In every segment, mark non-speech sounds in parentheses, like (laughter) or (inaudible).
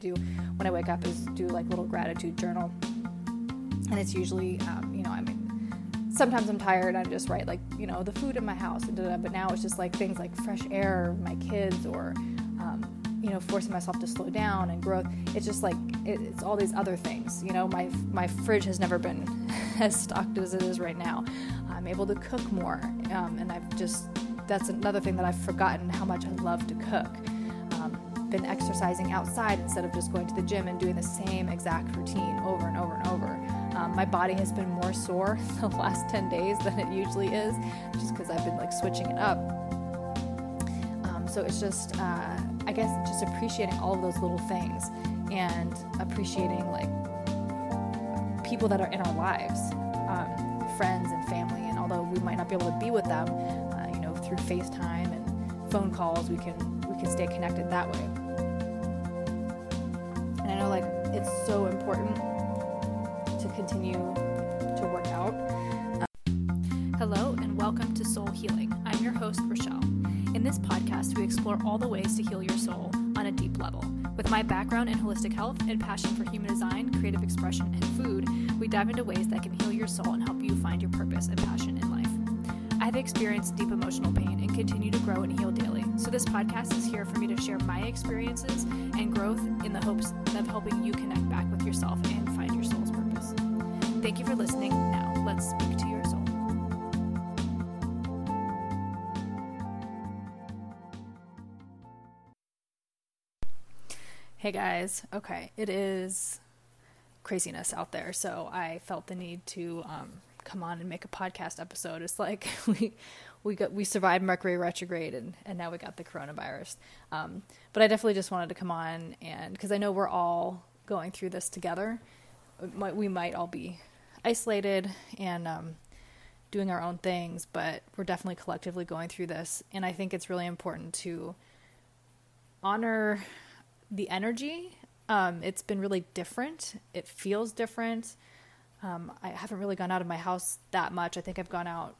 do when I wake up is do like little gratitude journal, and it's usually um, you know I mean sometimes I'm tired I just write like you know the food in my house and but now it's just like things like fresh air, my kids, or um, you know forcing myself to slow down and growth. It's just like it, it's all these other things. You know my my fridge has never been (laughs) as stocked as it is right now. I'm able to cook more, um, and I've just that's another thing that I've forgotten how much I love to cook been exercising outside instead of just going to the gym and doing the same exact routine over and over and over. Um, my body has been more sore (laughs) the last 10 days than it usually is, just because I've been like switching it up. Um, so it's just, uh, I guess, just appreciating all of those little things and appreciating like people that are in our lives, um, friends and family. And although we might not be able to be with them, uh, you know, through FaceTime and phone calls, we can we can stay connected that way. Explore all the ways to heal your soul on a deep level. With my background in holistic health and passion for human design, creative expression, and food, we dive into ways that can heal your soul and help you find your purpose and passion in life. I have experienced deep emotional pain and continue to grow and heal daily. So, this podcast is here for me to share my experiences and growth in the hopes of helping you connect back with yourself and find your soul's purpose. Thank you for listening. Now, let's speak to your Hey guys, okay, it is craziness out there, so I felt the need to um, come on and make a podcast episode. It's like (laughs) we we got we survived Mercury retrograde and and now we got the coronavirus. Um, but I definitely just wanted to come on and because I know we're all going through this together. We might all be isolated and um, doing our own things, but we're definitely collectively going through this. And I think it's really important to honor the energy. Um, it's been really different. It feels different. Um, I haven't really gone out of my house that much. I think I've gone out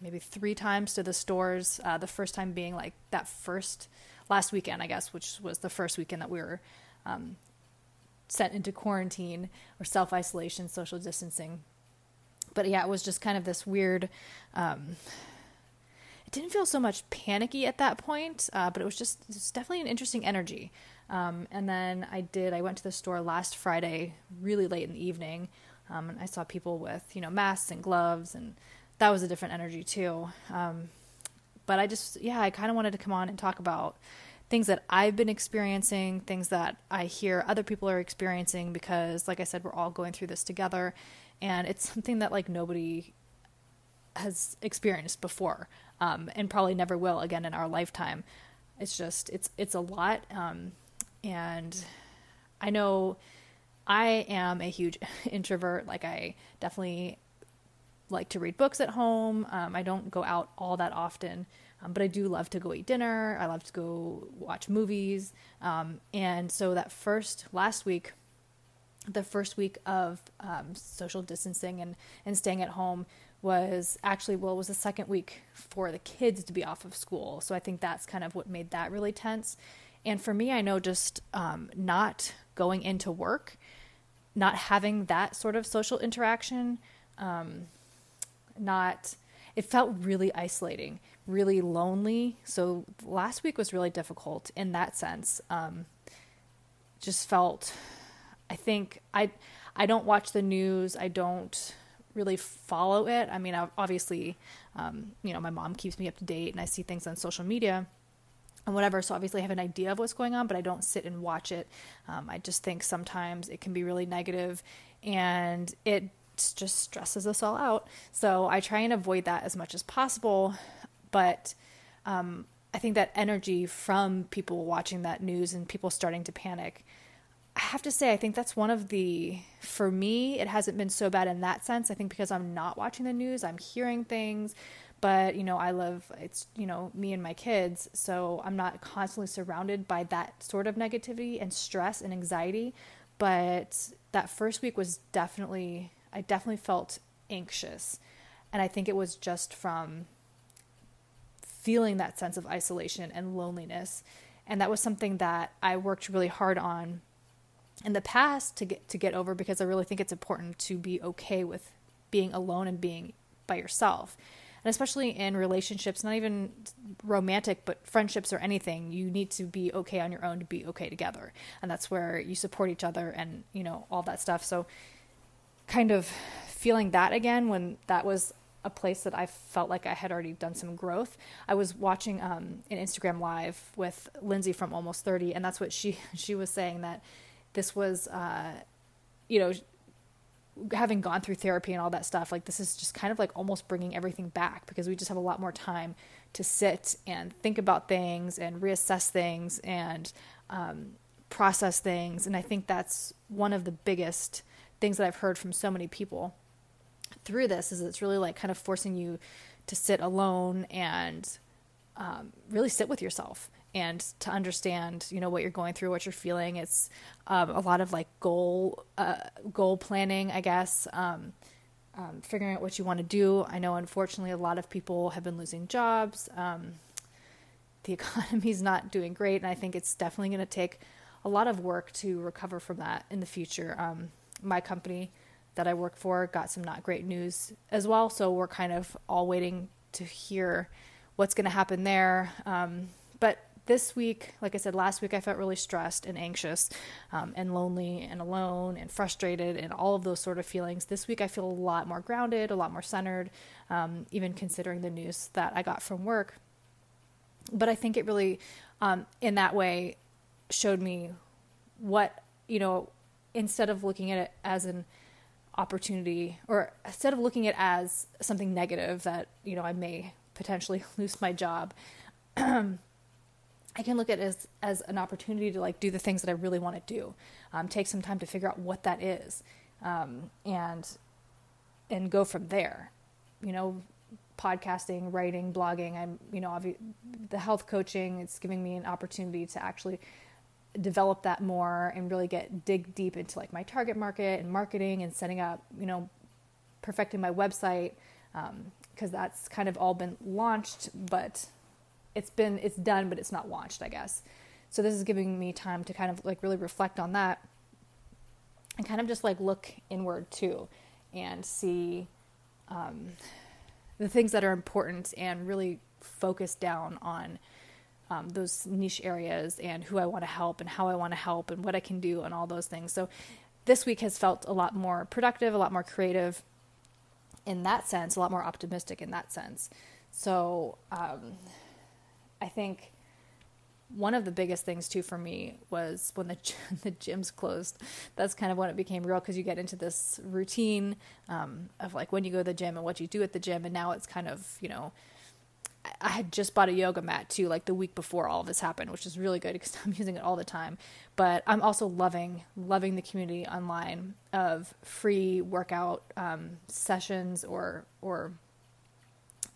maybe three times to the stores. Uh, the first time being like that first last weekend, I guess, which was the first weekend that we were um, sent into quarantine or self isolation, social distancing. But yeah, it was just kind of this weird. Um, didn't feel so much panicky at that point, uh, but it was just it was definitely an interesting energy. Um, and then I did, I went to the store last Friday, really late in the evening. Um, and I saw people with, you know, masks and gloves, and that was a different energy too. Um, but I just, yeah, I kind of wanted to come on and talk about things that I've been experiencing, things that I hear other people are experiencing, because, like I said, we're all going through this together. And it's something that, like, nobody has experienced before, um, and probably never will again in our lifetime. It's just, it's, it's a lot. Um, and I know I am a huge (laughs) introvert. Like, I definitely like to read books at home. Um, I don't go out all that often, um, but I do love to go eat dinner. I love to go watch movies. Um, and so, that first last week, the first week of um, social distancing and, and staying at home was actually, well, it was the second week for the kids to be off of school. So I think that's kind of what made that really tense. And for me, I know just um, not going into work, not having that sort of social interaction, um, not, it felt really isolating, really lonely. So last week was really difficult in that sense. Um, just felt, I think, I, I don't watch the news. I don't really follow it. I mean, obviously, um, you know, my mom keeps me up to date and I see things on social media and whatever. So obviously, I have an idea of what's going on, but I don't sit and watch it. Um, I just think sometimes it can be really negative, and it just stresses us all out. So I try and avoid that as much as possible. But um, I think that energy from people watching that news and people starting to panic. I have to say, I think that's one of the, for me, it hasn't been so bad in that sense. I think because I'm not watching the news, I'm hearing things, but you know i live it's you know me and my kids so i'm not constantly surrounded by that sort of negativity and stress and anxiety. But that first week was definitely i definitely felt anxious. And i think it was just from feeling that sense of isolation and loneliness. And that was something that I worked really hard on in the past to get to get over because I really think it's important to be okay with being alone and being by yourself. And especially in relationships, not even romantic, but friendships or anything, you need to be okay on your own to be okay together. And that's where you support each other and, you know, all that stuff. So kind of feeling that again when that was a place that I felt like I had already done some growth. I was watching um, an Instagram live with Lindsey from Almost 30, and that's what she (laughs) she was saying that this was, uh, you know, having gone through therapy and all that stuff, like this is just kind of like almost bringing everything back because we just have a lot more time to sit and think about things and reassess things and um, process things. And I think that's one of the biggest things that I've heard from so many people through this is it's really like kind of forcing you to sit alone and um, really sit with yourself and to understand you know what you're going through what you're feeling. It's um, a lot of like goal uh, goal planning i guess um, um, figuring out what you want to do. I know unfortunately a lot of people have been losing jobs. Um, the (laughs) economy's not doing great and i think it's definitely going to take a lot of work to recover from that in the future. Um, my company that i work for got some not great news as well so we're kind of all waiting to hear what's going to happen there. Um, this week, like I said, last week I felt really stressed and anxious um, and lonely and alone and frustrated and all of those sort of feelings. This week I feel a lot more grounded, a lot more centered, um, even considering the news that I got from work. But I think it really, um, in that way, showed me what, you know, instead of looking at it as an opportunity or instead of looking at it as something negative that, you know, I may potentially (laughs) lose my job. (clears throat) I can look at it as as an opportunity to like do the things that I really want to do. Um, take some time to figure out what that is, um, and and go from there. You know, podcasting, writing, blogging. I'm you know the health coaching. It's giving me an opportunity to actually develop that more and really get dig deep into like my target market and marketing and setting up you know perfecting my website because um, that's kind of all been launched but it's been it's done but it's not launched i guess so this is giving me time to kind of like really reflect on that and kind of just like look inward too and see um, the things that are important and really focus down on um, those niche areas and who I want to help and how I want to help and what I can do and all those things. So this week has felt a lot more productive, a lot more creative in that sense, a lot more optimistic in that sense. So um, I think one of the biggest things too for me was when the (laughs) the gyms closed. That's kind of when it became real because you get into this routine um, of like when you go to the gym and what you do at the gym, and now it's kind of you know. I had just bought a yoga mat too, like the week before all of this happened, which is really good because (laughs) I'm using it all the time. But I'm also loving, loving the community online of free workout um, sessions or or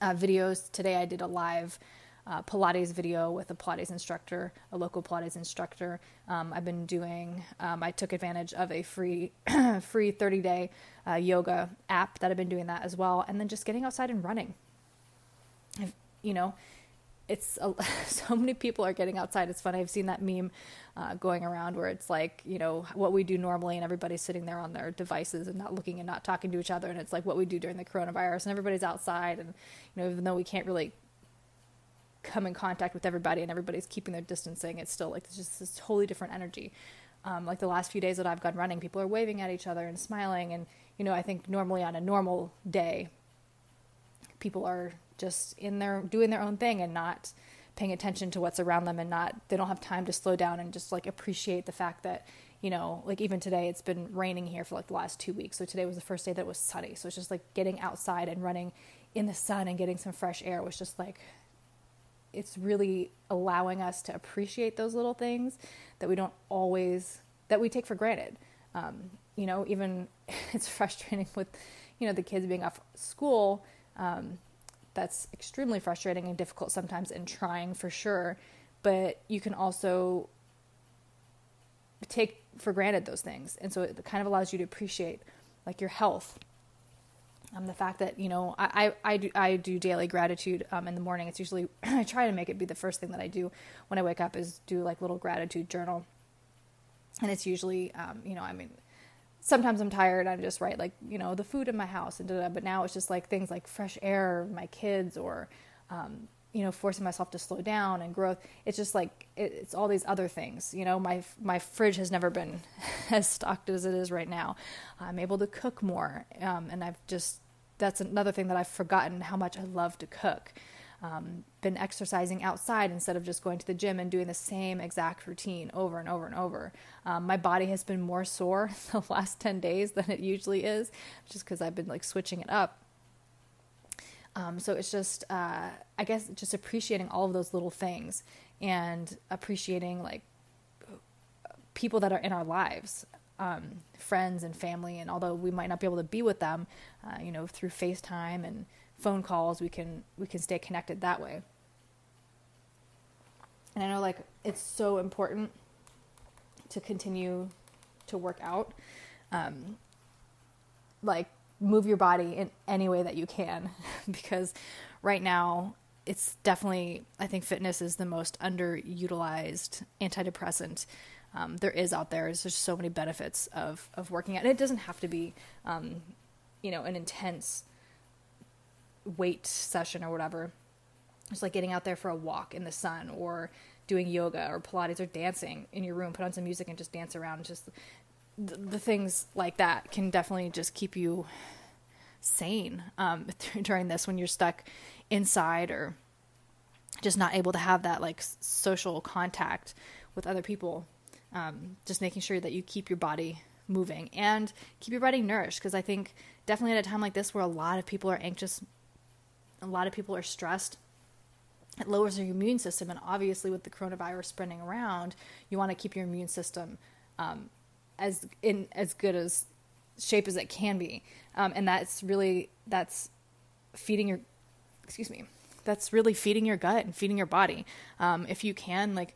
uh, videos. Today I did a live uh, Pilates video with a Pilates instructor, a local Pilates instructor. Um, I've been doing. Um, I took advantage of a free, (clears throat) free 30 day uh, yoga app that I've been doing that as well, and then just getting outside and running. You know, it's a, (laughs) so many people are getting outside. It's funny. I've seen that meme uh, going around where it's like, you know, what we do normally, and everybody's sitting there on their devices and not looking and not talking to each other, and it's like what we do during the coronavirus, and everybody's outside, and you know, even though we can't really come in contact with everybody and everybody's keeping their distancing, it's still like it's just this totally different energy. Um, like the last few days that I've gone running, people are waving at each other and smiling. And, you know, I think normally on a normal day, people are just in their doing their own thing and not paying attention to what's around them and not, they don't have time to slow down and just like appreciate the fact that, you know, like even today it's been raining here for like the last two weeks. So today was the first day that was sunny. So it's just like getting outside and running in the sun and getting some fresh air was just like it's really allowing us to appreciate those little things that we don't always that we take for granted. Um, you know, even (laughs) it's frustrating with you know the kids being off school. Um, that's extremely frustrating and difficult sometimes and trying for sure. But you can also take for granted those things, and so it kind of allows you to appreciate like your health Um, the fact that you know I, I, I do I do daily gratitude um, in the morning. It's usually (clears throat) I try to make it be the first thing that I do when I wake up is do like little gratitude journal, and it's usually um, you know I mean sometimes I'm tired. I'm just write like you know the food in my house and da But now it's just like things like fresh air, my kids, or um, you know forcing myself to slow down and growth. It's just like it, it's all these other things. You know, my my fridge has never been (laughs) as stocked as it is right now. I'm able to cook more, um, and I've just that's another thing that I've forgotten how much I love to cook. Um, been exercising outside instead of just going to the gym and doing the same exact routine over and over and over. Um, my body has been more sore (laughs) the last 10 days than it usually is, just because I've been like switching it up. Um, so it's just, uh, I guess, just appreciating all of those little things and appreciating like people that are in our lives um, friends and family. And although we might not be able to be with them, uh, you know, through FaceTime and phone calls, we can we can stay connected that way. And I know like it's so important to continue to work out. Um, like move your body in any way that you can (laughs) because right now it's definitely I think fitness is the most underutilized antidepressant um, there is out there. There's just so many benefits of of working out, and it doesn't have to be, um, you know, an intense weight session or whatever. Just like getting out there for a walk in the sun, or doing yoga or Pilates or dancing in your room. Put on some music and just dance around. Just the, the things like that can definitely just keep you sane um, (laughs) during this when you're stuck inside or just not able to have that like social contact with other people um, just making sure that you keep your body moving and keep your body nourished because I think definitely at a time like this where a lot of people are anxious, a lot of people are stressed, it lowers your immune system. And obviously, with the coronavirus spreading around, you want to keep your immune system um, as in as good as shape as it can be. Um, and that's really that's feeding your excuse me that's really feeding your gut and feeding your body. Um, if you can, like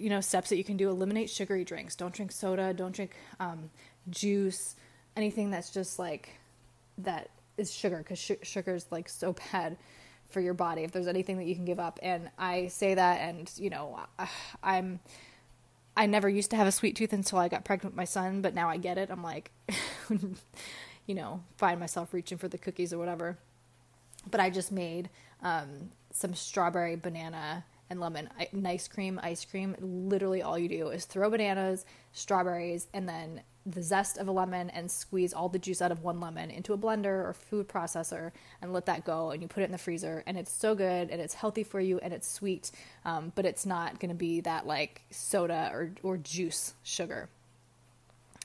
you know steps that you can do. Eliminate sugary drinks. Don't drink soda. Don't drink um, juice. Anything that's just like that is sugar because sh- sugar is like so bad for your body. If there's anything that you can give up and i say that and you know i'm i never used to have a sweet tooth until i got pregnant with my son but now i get it. I'm like (laughs) you know find myself reaching for the cookies or whatever. But i just made um, some strawberry banana and lemon ice cream. Ice cream literally all you do is throw bananas strawberries and then the zest of a lemon and squeeze all the juice out of one lemon into a blender or food processor and let that go and you put it in the freezer and it's so good and it's healthy for you and it's sweet um, but it's not going to be that like soda or, or juice sugar.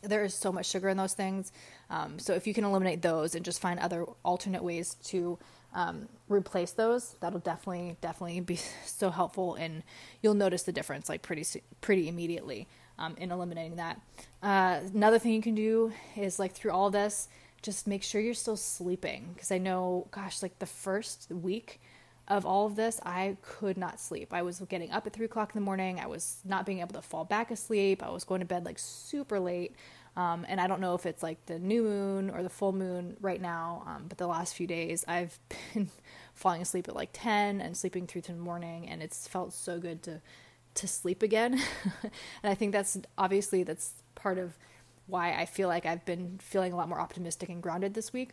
There is so much sugar in those things um, so if you can eliminate those and just find other alternate ways to um, replace those, that'll definitely definitely be (laughs) so helpful, and you'll notice the difference like pretty pretty immediately um, in eliminating that. Uh, another thing you can do is like through all this, just make sure you're still sleeping because I know, gosh, like the first week of all of this, I could not sleep. I was getting up at three o'clock in the morning. I was not being able to fall back asleep. I was going to bed like super late. Um, and I don't know if it's like the new moon or the full moon right now, um, but the last few days I've (laughs) been falling asleep at like 10 and sleeping through to the morning, and it's felt so good to to sleep again. (laughs) and I think that's obviously that's part of why I feel like I've been feeling a lot more optimistic and grounded this week.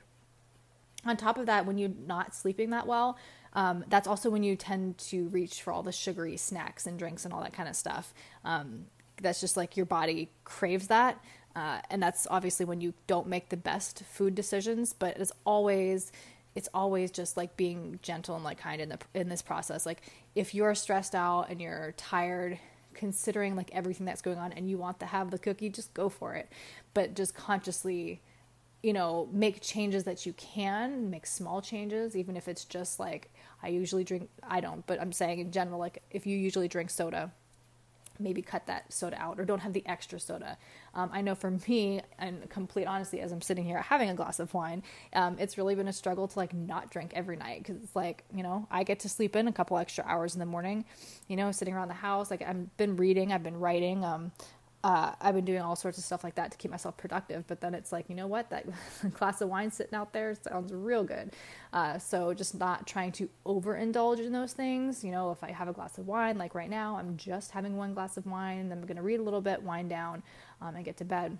On top of that, when you're not sleeping that well, um, that's also when you tend to reach for all the sugary snacks and drinks and all that kind of stuff. Um, that's just like your body craves that. Uh, and that's obviously when you don't make the best food decisions, but it's always it's always just like being gentle and like kind in the in this process. Like if you're stressed out and you're tired, considering like everything that's going on, and you want to have the cookie, just go for it. But just consciously, you know, make changes that you can. Make small changes, even if it's just like I usually drink. I don't, but I'm saying in general, like if you usually drink soda maybe cut that soda out or don't have the extra soda. Um, I know for (laughs) me, and complete honesty, as I'm sitting here having a glass of wine, um, it's really been a struggle to like not drink every night because it's like you know I get to sleep in a couple extra hours in the morning, you know, sitting around the house. Like I've been reading, I've been writing. Um, uh, I've been doing all sorts of stuff like that to keep myself productive. But then it's like, you know what? That (laughs) glass of wine sitting out there sounds real good. Uh, so just not trying to overindulge in those things. You know, if I have a glass of wine, like right now, I'm just having one glass of wine, then I'm going to read a little bit, wind down, um, and get to bed.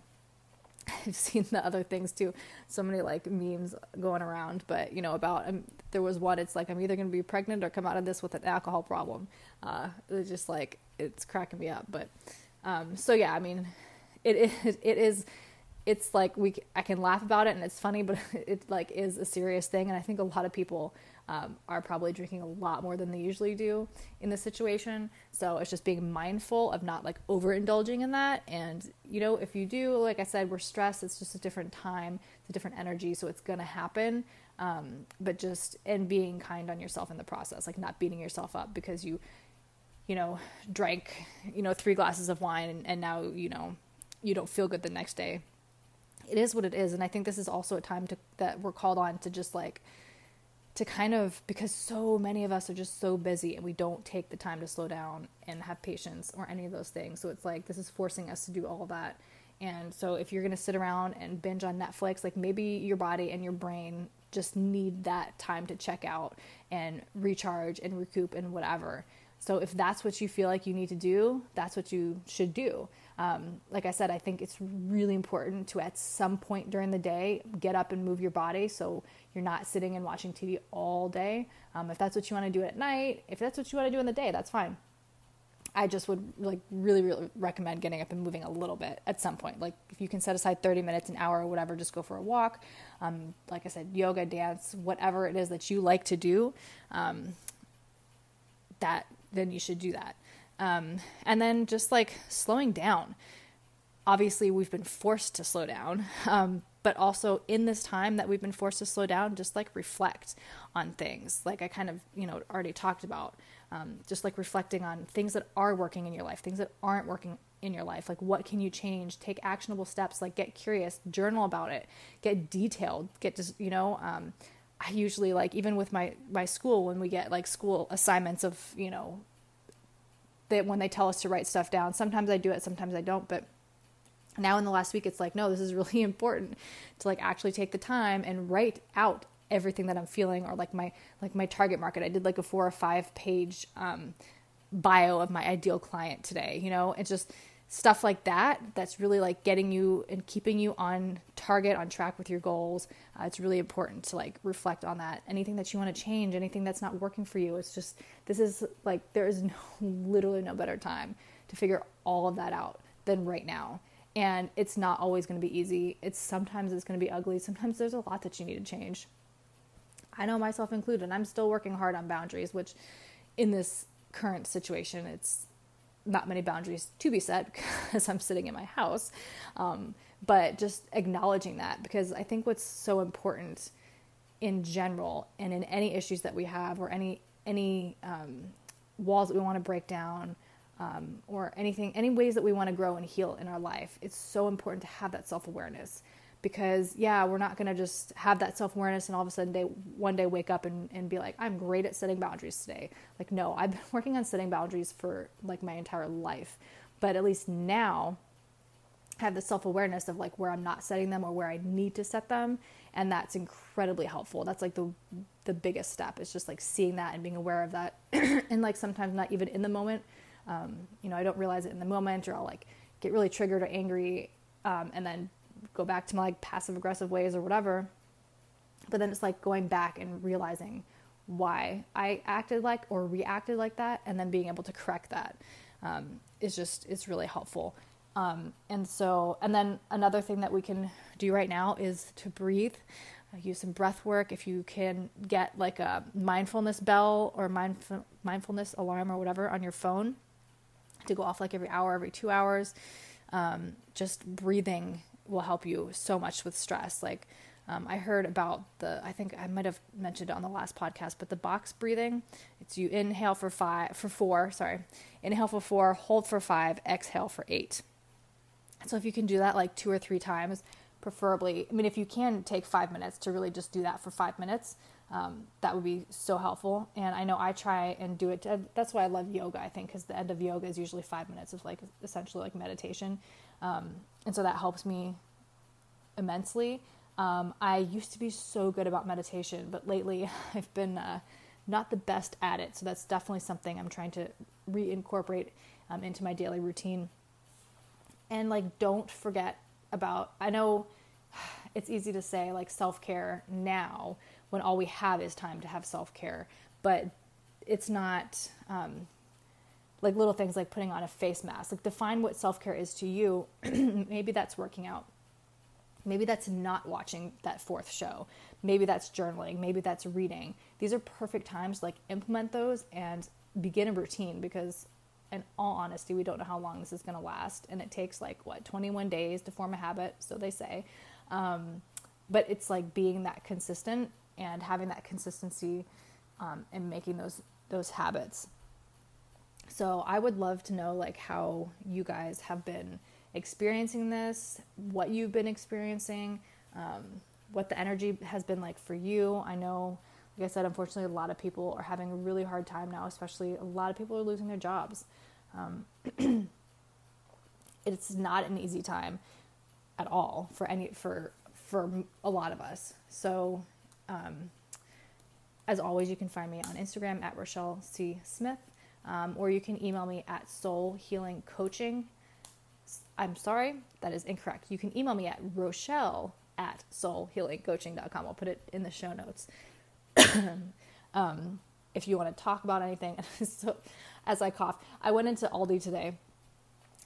(laughs) I've seen the other things too. So many like memes going around, but you know about um, there was one. It's like I'm either going to be pregnant or come out of this with an alcohol problem. Uh, it's just like it's cracking me up. But um, so yeah, I mean, it, it it is. It's like we I can laugh about it and it's funny, but (laughs) it like is a serious thing. And I think a lot of people um, are probably drinking a lot more than they usually do in this situation. So it's just being mindful of not like overindulging in that. And, you know, if you do, like I said, we're stressed, it's just a different time, it's a different energy. So it's going to happen. Um, but just, and being kind on yourself in the process, like not beating yourself up because you, you know, drank, you know, three glasses of wine and, and now, you know, you don't feel good the next day. It is what it is. And I think this is also a time to, that we're called on to just like, to kind of because so many of us are just so busy and we don't take the time to slow down and have patience or any of those things. So it's like this is forcing us to do all that. And so if you're going to sit around and binge on Netflix, like maybe your body and your brain just need that time to check out and recharge and recoup and whatever. So if that's what you feel like you need to do, that's what you should do. Um, like I said, I think it's really important to at some point during the day get up and move your body so you're not sitting and watching TV all day. Um, if that's what you want to do at night, if that's what you want to do in the day, that's fine. I just would like really, really recommend getting up and moving a little bit at some point. Like if you can set aside 30 minutes, an hour, or whatever, just go for a walk. Um, like I said, yoga, dance, whatever it is that you like to do, um, that then you should do that. Um, and then just like slowing down. Obviously, we've been forced to slow down, um, but also in this time that we've been forced to slow down, just like reflect on things. Like I kind of, you know, already talked about, um, just like reflecting on things that are working in your life, things that aren't working in your life. Like what can you change? Take actionable steps. Like get curious, journal about it, get detailed, get just, you know, um, I usually like even with my my school when we get like school assignments of you know that when they tell us to write stuff down. Sometimes I do it, sometimes I don't, but now in the last week it's like no this is really (laughs) important to like actually take the time and write out everything that i'm feeling or like my like my target market i did like a four or five page um, bio of my ideal client today you know it's just stuff like that that's really like getting you and keeping you on target on track with your goals uh, it's really important to like reflect on that. Anything that you want to change anything that's not working for you it's just this is like there is (laughs) no literally no better time to figure all of that out than right now. And it's not always going to be easy. It's sometimes it's going to be ugly. Sometimes there's a lot that you need to change. I know myself included. I'm still working hard on boundaries which in this current situation it's not many boundaries to be set (laughs) because I'm sitting in my house. Um, but just acknowledging that because I think what's so important in general and in any issues that we have or any any um, walls that we want to break down um, or anything any ways that we want to grow and heal in our life it's so important to have that self-awareness because yeah we're not going to just have that self-awareness and all of a sudden day one day wake up and, and be like i'm great at setting boundaries today. Like no i've been (laughs) working on setting boundaries for like my entire life. But at least now I have the self-awareness of like where i'm not setting them or where i need to set them and that's incredibly helpful. That's like the the biggest step is just like seeing that and being aware of that. (clears throat) And like sometimes not even in the moment um, you know i don't realize it in the moment or i'll like get really triggered or angry um, and then go back to my like passive aggressive ways or whatever. But then it's like going back and realizing why I acted like or reacted like that, and then being able to correct that um, is just it's really helpful. Um, and so, and then another thing that we can do right now is to breathe. Uh, use some breath work. If you can get like a mindfulness bell or mindf- mindfulness alarm or whatever on your phone to go off like every hour, every two hours. Um, just breathing will help you so much with stress. Like um, I heard about the, I think I might have mentioned it on the last podcast, but the box breathing. It's you inhale for five, for four, sorry, inhale for four, hold for five, exhale for eight. So if you can do that like two or three times, preferably, I mean, if you can take five minutes to really just do that for five minutes, um, that would be so helpful. And I know I try and do it. To, that's why I love yoga. I think because the end of yoga is usually five minutes of like essentially like meditation, um, and so that helps me immensely. Um, I used to be so good about meditation, but lately (laughs) I've been uh, not the best at it. So that's definitely something I'm trying to reincorporate um, into my daily routine. And like, don't forget about. I know (sighs) it's easy to say like self care now when all we have is time to have self care, but it's not um, like little things like putting on a face mask. Like, define what self care is to you. (clears throat) Maybe that's working out. Maybe that's not watching that fourth show. Maybe that's journaling. Maybe that's reading. These are perfect times to like implement those and begin a routine because in all honesty, we don't know how long this is going to last. And it takes like, what, 21 days to form a habit, so they say. Um, but it's like being that consistent and having that consistency um, and making those those habits. So I would love to know like how you guys have been experiencing this, what you've been experiencing, um, what the energy has been like for you. I know, like I said, unfortunately, a lot of people are having a really hard time now, especially a lot of people are losing their jobs. Um, (clears throat) it's not an easy time at all for any for for a lot of us. So, um, as always, you can find me on Instagram at Rochelle C Smith, um, or you can email me at Soul Healing Coaching. I'm sorry, that is incorrect. You can email me at Rochelle at soulhealingcoaching.com. I'll put it in the show notes. (coughs) um, if you want to talk about anything. (laughs) so, as I cough, I went into Aldi today.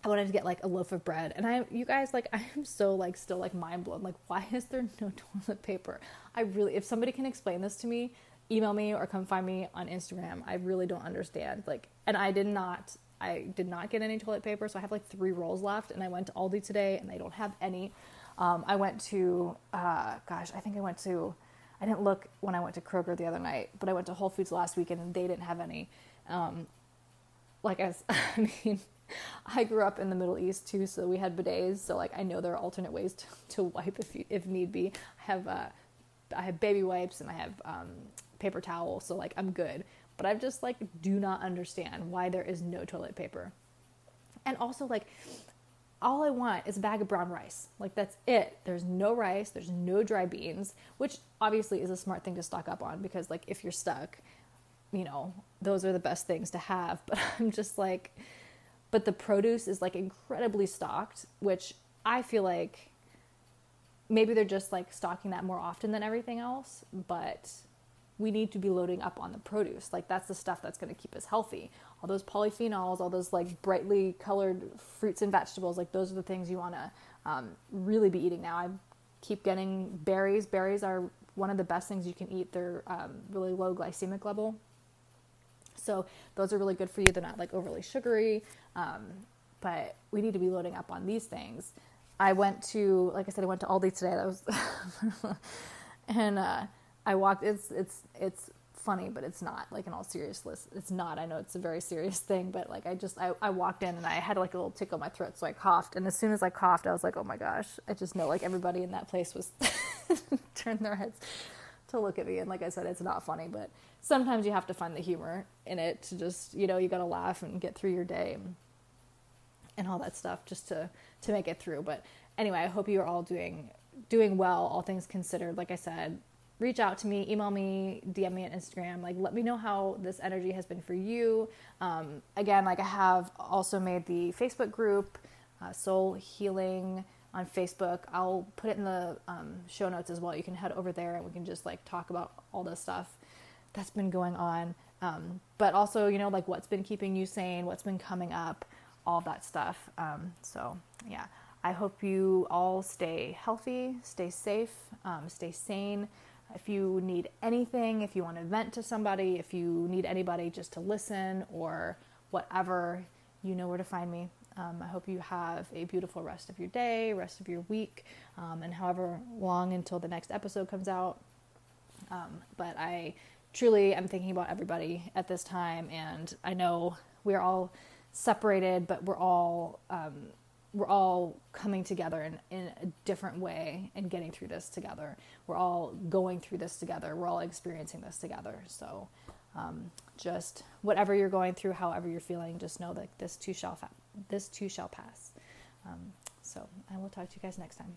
I wanted to get like a loaf of bread, and I, you guys, like, (laughs) I am so like still like mind blown. Like, why is there no (laughs) toilet paper? I really, if somebody can explain this to me, email me or come find me on Instagram. I really don't understand. Like, and I did not, I did not get any toilet paper, so I have like three rolls left. And I went to Aldi today, and they don't have any. Um, I went to, uh, gosh, I think I went to I didn't look when I went to Kroger the other night, but I went to Whole Foods last weekend and they didn't have any. Um, like as (laughs) I mean, I grew up in the Middle East too, so we had bidets. So like I know there are alternate ways (laughs) to, to wipe if you, if need be. I have uh, I have baby wipes and I have um, paper towel, so like I'm good. But I just like do not understand why there is no toilet paper. And also like all I want is a bag of brown rice. Like that's it. There's no rice, there's no dry beans, which obviously is a smart thing to stock up on because like if you're stuck, you know, those are the best things to have. (laughs) But I'm just like but the produce is like incredibly stocked, which I feel like maybe they're just like stocking that more often than everything else, but we need to be loading up on the produce. Like that's the stuff that's going to keep us healthy. All those polyphenols, all those like brightly colored fruits and vegetables, like those are the things you want to um, really be eating now. I keep getting berries. Berries are one of the best things you can eat. They're um, really low glycemic level. So those are really good for you. They're not like overly sugary, um, but we need to be loading up on these things. I went to, like I said, I went to Aldi today. That was, (laughs) and uh, I walked. It's it's it's funny, but it's not. Like in all seriousness, it's not. I know it's a very serious thing, but like I just I, I walked in and I had like a little tickle in my throat, so I coughed. And as soon as I coughed, I was like, oh my gosh! I just know like everybody in that place was (laughs) turned their heads to look at me. And like I said, it's not funny, but sometimes you have to find the humor in it to just you know you got to laugh and get through your day and, and all that stuff just to to make it through. But anyway, I hope you are all doing doing well, all things considered. Like I said, reach out to me, email me, DM me on Instagram. Like, let me know how this energy has been for you. Um, again, like I have also made the Facebook group, uh, Soul Healing on Facebook. I'll put it in the um, show notes as well. You can head over there and we can just like talk about all this stuff that's been going on. Um, but also, you know, like what's been keeping you sane, what's been coming up, all that stuff. Um, so, yeah, I hope you all stay healthy, stay safe, um, stay sane. If you need anything, if you want to vent to somebody, if you need anybody just to listen or whatever, you know where to find me. Um, I hope you have a beautiful rest of your day, rest of your week, um, and however long until the next episode comes out. Um, but I truly am thinking about everybody at this time, and I know we're all separated, but we're all um, we're all coming together in, in a different way and getting through this together. We're all going through this together. We're all experiencing this together. So, um, just whatever you're going through, however you're feeling, just know that this too shall fa- this too shall pass. Um, so, I will talk to you guys next time.